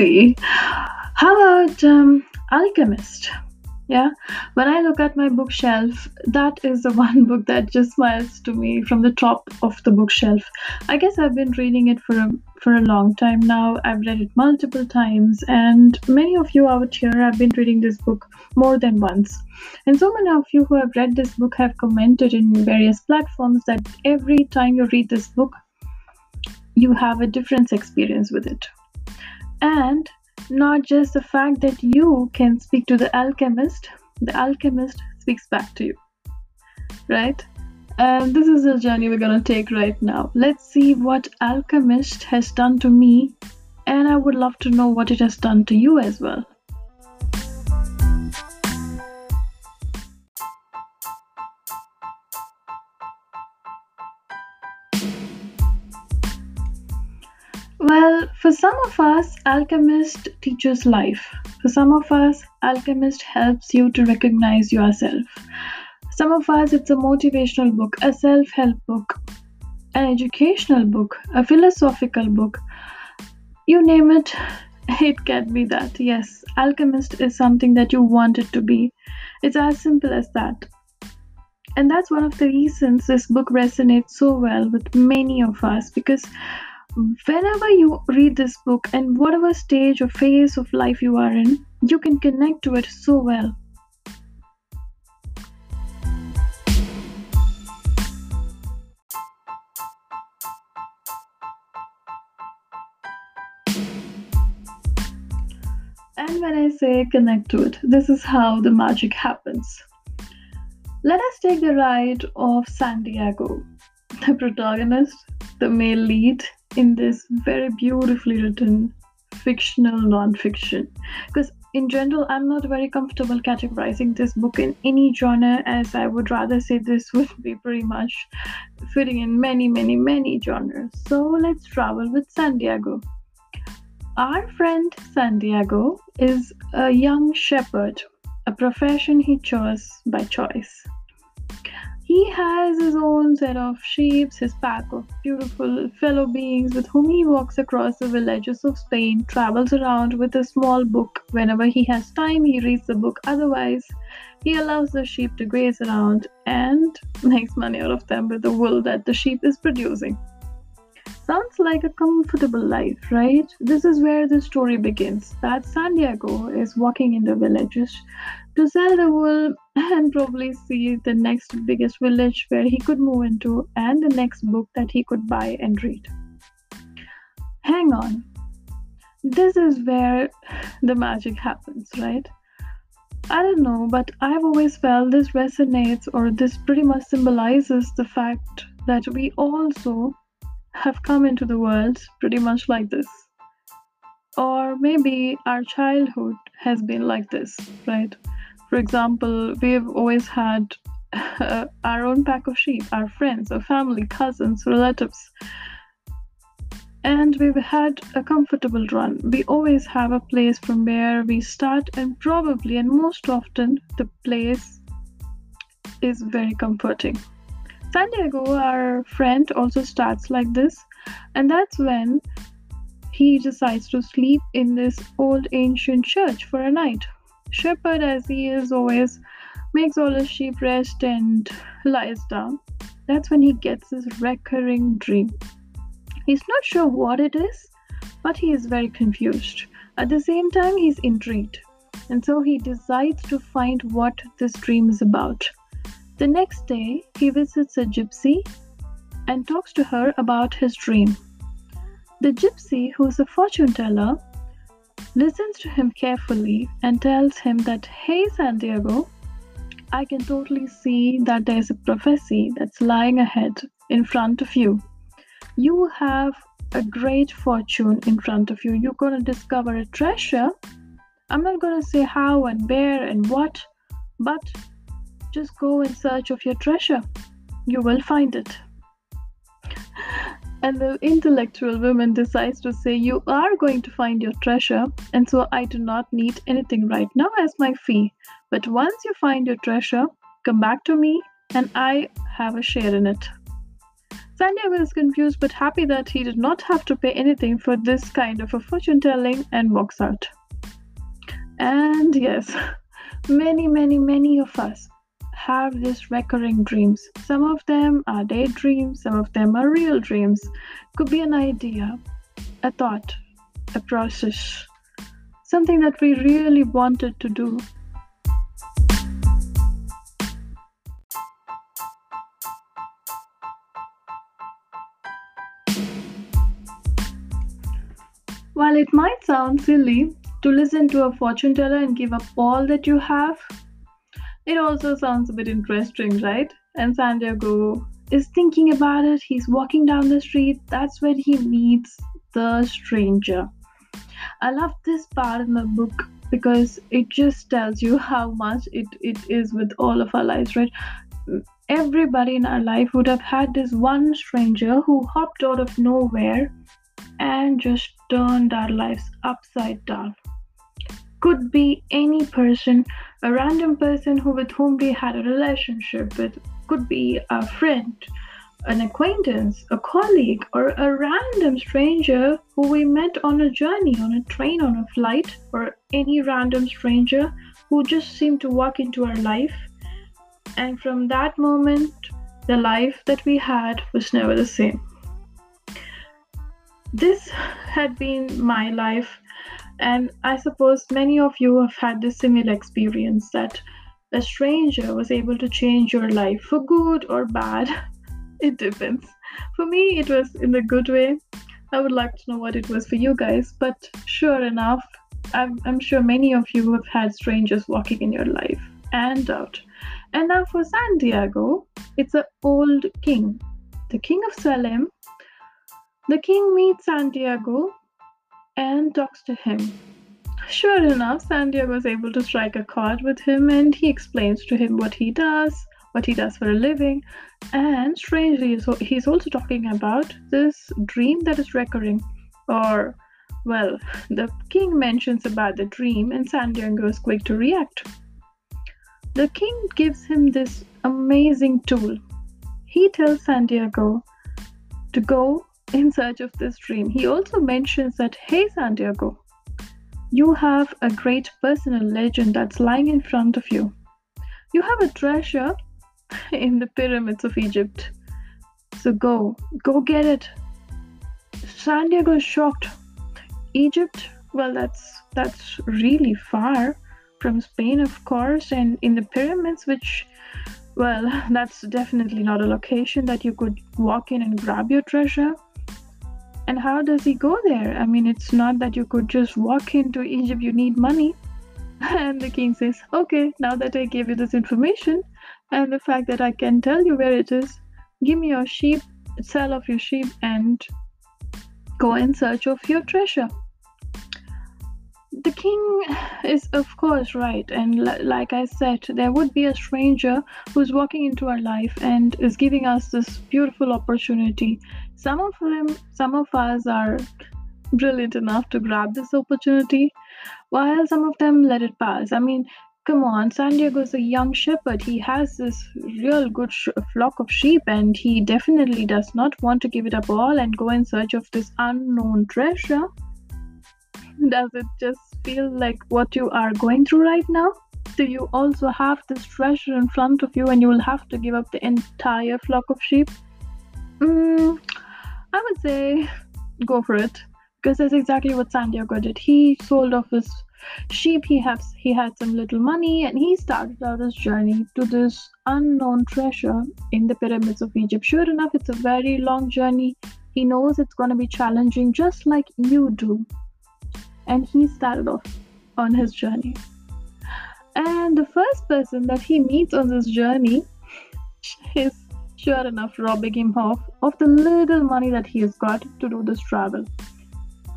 See. How about um, Alchemist? Yeah, when I look at my bookshelf, that is the one book that just smiles to me from the top of the bookshelf. I guess I've been reading it for a for a long time now. I've read it multiple times, and many of you out here have been reading this book more than once. And so many of you who have read this book have commented in various platforms that every time you read this book, you have a different experience with it. And not just the fact that you can speak to the alchemist, the alchemist speaks back to you. Right? And this is the journey we're to take right now. Let's see what alchemist has done to me, and I would love to know what it has done to you as well. For some of us, Alchemist teaches life. For some of us, Alchemist helps you to recognize yourself. Some of us, it's a motivational book, a self help book, an educational book, a philosophical book. You name it, it can be that. Yes, Alchemist is something that you want it to be. It's as simple as that. And that's one of the reasons this book resonates so well with many of us because whenever you read this book and whatever stage or phase of life you are in, you can connect to it so well. And when I say connect to it, this is how the magic happens. Let us take the ride of Santiago, the protagonist, the male lead, in this very beautifully written fictional non-fiction. Because in general i'm not very comfortable categorizing this book in any genre as i would rather say this would be pretty much fitting in many many many genres. So let's travel with santiago our friend santiago is a young shepherd a profession he chose by choice he has his own set of sheep, his pack of beautiful fellow beings with whom he walks across the villages of Spain, travels around with a small book. Whenever he has time, he reads the book. Otherwise, he allows the sheep to graze around and makes money out of them with the wool that the sheep is producing. Sounds like a comfortable life, right? This is where the story begins. That Santiago is walking in the villages to sell the wool and probably see the next biggest village where he could move into and the next book that he could buy and read. Hang on. This is where the magic happens, right? I don't know, but I've always felt this resonates or this pretty much symbolizes the fact that we also have come into the world pretty much like this. Or maybe our childhood has been like this, right? For example, we've always had uh, our own pack of sheep, our friends, our family, cousins, relatives. And we've had a comfortable run. We always have a place from where we start, and probably and most often, the place is very comforting. Santiago, our friend, also starts like this, and that's when he decides to sleep in this old ancient church for a night. Shepherd, as he is always, makes all his sheep rest and lies down. That's when he gets his recurring dream. He's not sure what it is, but he is very confused. At the same time, he's intrigued, and so he decides to find what this dream is about. The next day, he visits a gypsy and talks to her about his dream. The gypsy, who is a fortune teller, listens to him carefully and tells him that, Hey, Santiago, I can totally see that there's a prophecy that's lying ahead in front of you. You have a great fortune in front of you. You're going to discover a treasure. I'm not going to say how and where and what, but just go in search of your treasure. You will find it. And the intellectual woman decides to say, You are going to find your treasure, and so I do not need anything right now as my fee. But once you find your treasure, come back to me, and I have a share in it. Santiago is confused but happy that he did not have to pay anything for this kind of a fortune telling and walks out. And yes, many, many, many of us have these recurring dreams. Some of them are daydreams, some of them are real dreams. Could be an idea, a thought, a process, something that we really wanted to do While it might sound silly to listen to a fortune teller and give up all that you have, it also sounds a bit interesting, right? And Santiago is thinking about it. He's walking down the street. That's when he meets the stranger. I love this part in the book because it just tells you how much it, it is with all of our lives, right? Everybody in our life would have had this one stranger who hopped out of nowhere and just turned our lives upside down. Could be any person, a random person who with whom we had a relationship with, could be a friend, an acquaintance, a colleague, or a random stranger who we met on a journey, on a train, on a flight, or any random stranger who just seemed to walk into our life. And from that moment, the life that we had was never the same this had been my life and i suppose many of you have had this similar experience that a stranger was able to change your life for good or bad. It depends. For me it was in a good way. I would like to know what it was for you guys but sure enough i'm, I'm sure many of you have had strangers walking in your life and out. And now for santiago it's an old king the king of salem. The king meets Santiago and talks to him. Sure enough, Santiago is able to strike a chord with him and he explains to him what he does, what he does for a living, and strangely, so he's also talking about this dream that is recurring. Or, well, the king mentions about the dream and Santiago is quick to react. The king gives him this amazing tool. He tells Santiago to go in search of this dream. He also mentions that, hey, Santiago, you have a great personal legend that's lying in front of you. You have a treasure in the pyramids of Egypt. So go, go get it. Santiago is shocked. Egypt, well, that's that's really far from Spain, of course, and in the pyramids, which, well, that's definitely not a location that you could walk in and grab your treasure. And how does he go there? I mean, it's not that you could just walk into Egypt, you need money. And the king says, Okay, now that I gave you this information and the fact that I can tell you where it is, give me your sheep, sell off your sheep, and go in search of your treasure. The king is, of course, right. And l- like I said, there would be a stranger who's walking into our life and is giving us this beautiful opportunity. Some of them some of us are brilliant enough to grab this opportunity while some of them let it pass. I mean come on santiago is a young shepherd. He has this real good sh- flock of sheep and he definitely does not want to give it up all and go in search of this unknown treasure. Does it just feel like what you are going through right now do you also have this treasure in front of you and you will have to give up the entire flock of sheep mm, I would say go for it because that's exactly what Santiago did. He sold off his sheep. He has he had some little money and he started out his journey to this unknown treasure in the pyramids of Egypt. Sure enough, it's a very long journey. He knows it's going to be challenging, just like you do. And he started off on his journey. And the first person that he meets on this journey is sure enough robbing him off of the little money that he has got to do this travel.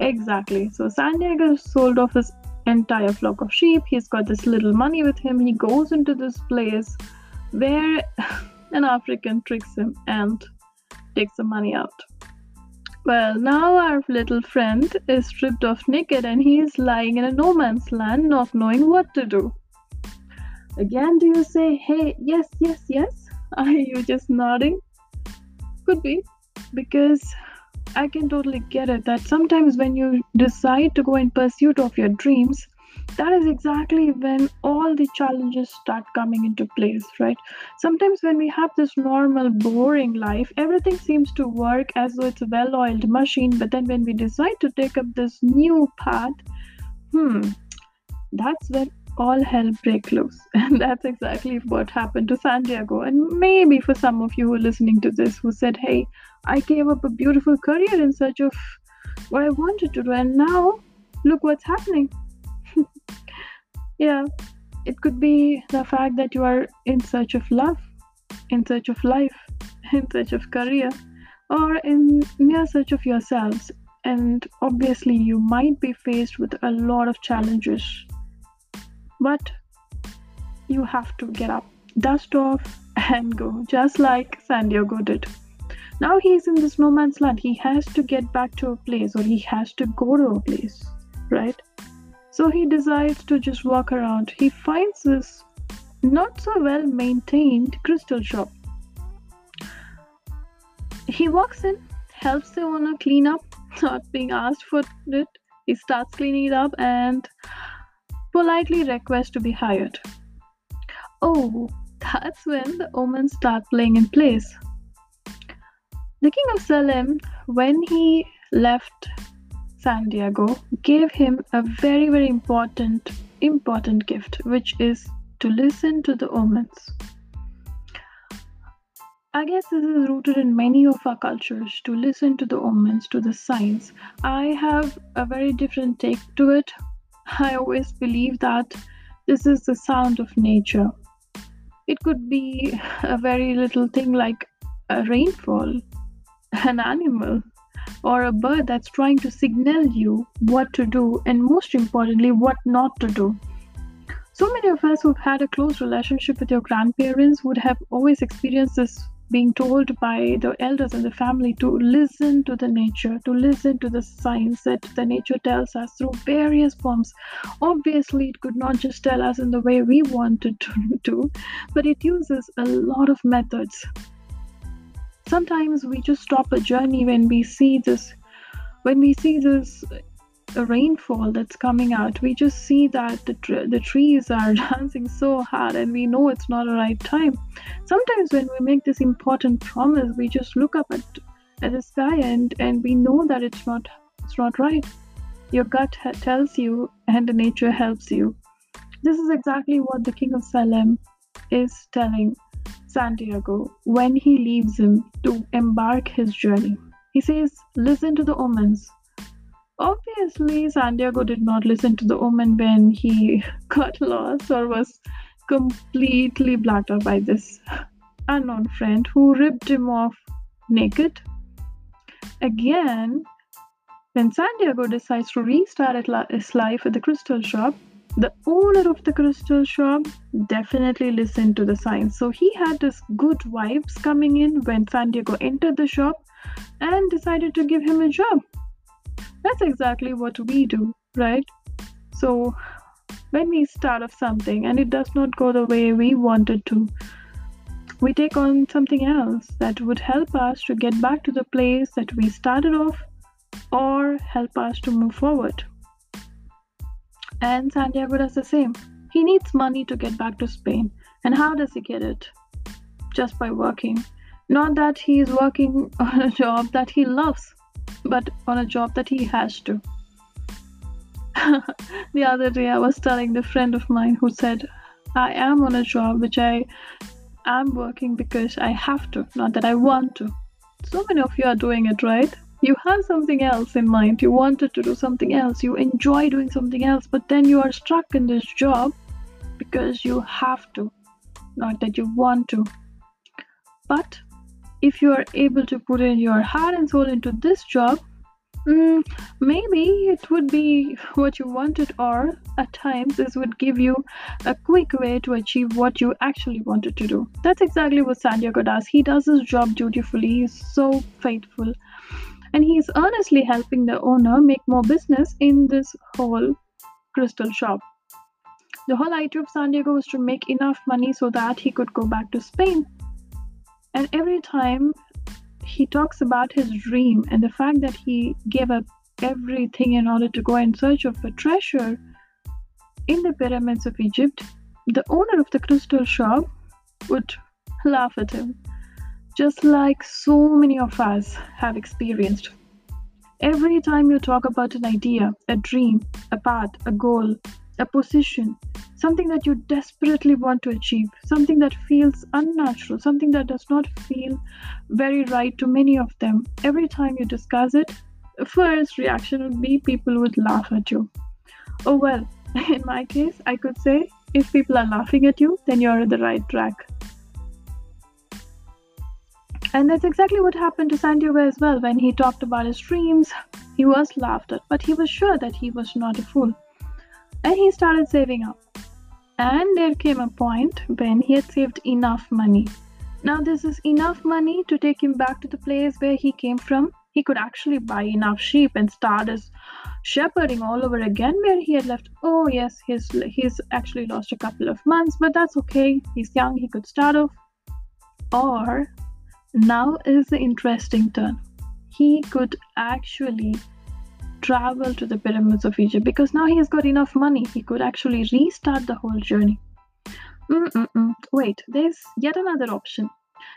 Exactly. So Santiago sold off his entire flock of sheep. He's got this little money with him. He goes into this place where an African tricks him and takes the money out. Well, now our little friend is stripped off naked and he is lying in a no man's land, not knowing what to do. Again, do you say, hey, yes, yes, yes? Are you just nodding? Could be. because I can totally get it that sometimes when you decide to go in pursuit of your dreams, that is exactly when all the challenges start coming into place, right? Sometimes when we have this normal, boring life, everything seems to work as though it's a well oiled machine, but then when we decide to take up this new path, hmm, that's when all hell break loose. And that's exactly what happened to Santiago. And maybe for some of you who are listening to this who said, hey, I gave up a beautiful career in search of what I wanted to do, and now look what's happening. Yeah, it could be the fact that you are in search of love, in search of life, in search of career, or in mere search of yourselves. And obviously, you might be faced with a lot of challenges but you have to get up, dust off, and go, just like Santiago did. Now he's in this no man's land. He has to get back to a place or he has to go to a place, right? So he decides to just walk around. He finds this not so well maintained crystal shop. He walks in, helps the owner clean up, not being asked for it. He starts cleaning it up and politely requests to be hired. Oh, that's when the omens start playing in place. The king of Salem, when he left Santiago, gave him a very, very important, important gift, which is to listen to the omens. I guess this is rooted in many of our cultures to listen to the omens, to the signs. I have a very different take to it. I always believe that this is the sound of nature. It could be a very little thing like a rainfall, an animal, or a bird that's trying to signal you what to do and, most importantly, what not to do. So many of us who've had a close relationship with your grandparents would have always experienced this being told by the elders in the family to listen to the nature, to listen to the signs that the nature tells us through various forms. Obviously, it could not just tell us in the way we wanted to, do, but it uses a lot of methods. Sometimes we just stop a journey when we see this, when we see this a rainfall that's coming out we just see that the, tr- the trees are dancing so hard and we know it's not the right time. Sometimes when we make this important promise we just look up at, at the sky and and we know that it's not it's not right. Your gut ha- tells you and the nature helps you. This is exactly what the king of salem is telling santiago when he leaves him to embark his journey he says listen to the omens Obviously, Santiago did not listen to the omen when he got lost or was completely blacked out by this unknown friend who ripped him off naked. Again, when Santiago decides to restart his life at the crystal shop, the owner of the crystal shop definitely listened to the signs. So he had this good vibes coming in when Santiago entered the shop and decided to give him a job. That's exactly what we do, right? So, when we start off something and it does not go the way we wanted to, we take on something else that would help us to get back to the place that we started off or help us to move forward. And Santiago does the same. He needs money to get back to Spain. And how does he get it? Just by working. Not that he is working on a job that he loves, but on a job that he has to. the other day, I was telling the friend of mine who said, I am on a job which I am working because I have to, not that I want to. So many of you are doing it, right? You have something else in mind. You wanted to do something else. You enjoy doing something else, but then you are stuck in this job because you have to, not that you want to. But if you are able to put in your heart and soul into this job, mm, maybe it would be what you wanted, or at times this would give you a quick way to achieve what you actually wanted to do. That's exactly what Santiago does. He does his job dutifully, he's so faithful, and he is earnestly helping the owner make more business in this whole crystal shop. The whole idea of Santiago was to make enough money so that he could go back to Spain and every time he talks about his dream and the fact that he gave up everything in order to go in search of a treasure in the pyramids of Egypt, the owner of the crystal shop would laugh at him, just like so many of us have experienced. Every time you talk about an idea, a dream, a path, a goal, a position, something that you desperately want to achieve, something that feels unnatural, something that does not feel very right to many of them, every time you discuss it, the first reaction would be people would laugh at you. Oh well, in my case, I could say if people are laughing at you, then you're on the right track. And that's exactly what happened to Santiago as well. When he talked about his dreams, he was laughed at, but he was sure that he was not a fool. And he started saving up. And there came a point when he had saved enough money. Now, this is enough money to take him back to the place where he came from. He could actually buy enough sheep and start his shepherding all over again where he had left. Oh, yes, he's, he's actually lost a couple of months, but that's okay. He's young, he could start off. Or now is the interesting turn. He could actually travel to the pyramids of Egypt because now he has got enough money. He could actually restart the whole journey. Mm-mm-mm. Wait, there's yet another option.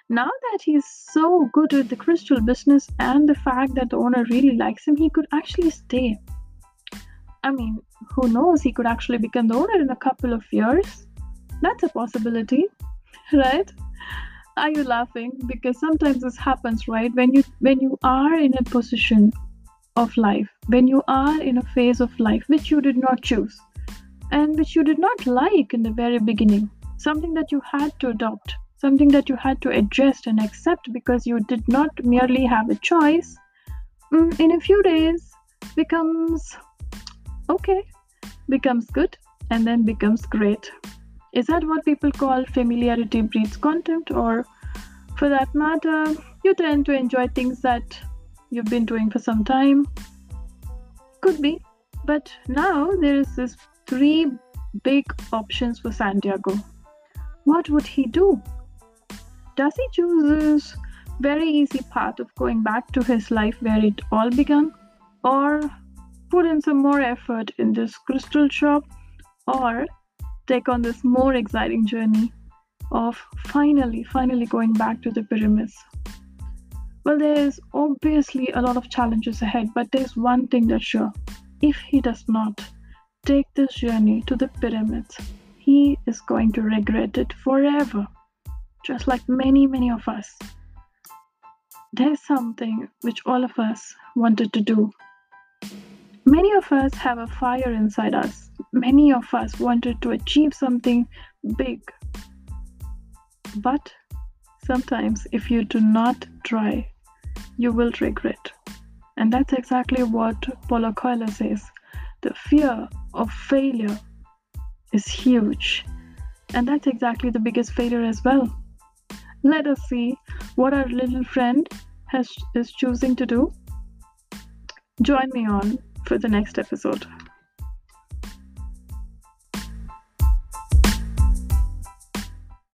Now that he's so good with the crystal business and the fact that the owner really likes him, he could actually stay. I mean, who knows? He could actually become the owner in a couple of years. That's a possibility, right? Are you laughing? Because sometimes this happens right? When you when you are in a position of life when you are in a phase of life which you did not choose and which you did not like in the very beginning something that you had to adopt something that you had to adjust and accept because you did not merely have a choice mm, in a few days becomes okay becomes good and then becomes great is that what people call familiarity breeds contempt? Or, for that matter, you tend to enjoy things that you've been doing for some time? Could be. But now there is this three big options for Santiago. What would he do? Does he choose this very easy path of going back to his life where it all began? Or put in some more effort in this crystal shop? Or take on this more exciting journey of finally, finally going back to the pyramids. Well, there's obviously a lot of challenges ahead, but there's one thing that's sure. If he does not take this journey to the pyramids, he is going to regret it forever, just like many, many of us. There's something which all of us wanted to do. Many of us have a fire inside us many of us wanted to achieve something big. But sometimes, if you do not try, you will regret. And that's exactly what Paulo Coelho says. The fear of failure is huge. And that's exactly the biggest failure as well. Let us see what our little friend has, is choosing to do. Join me on for the next episode.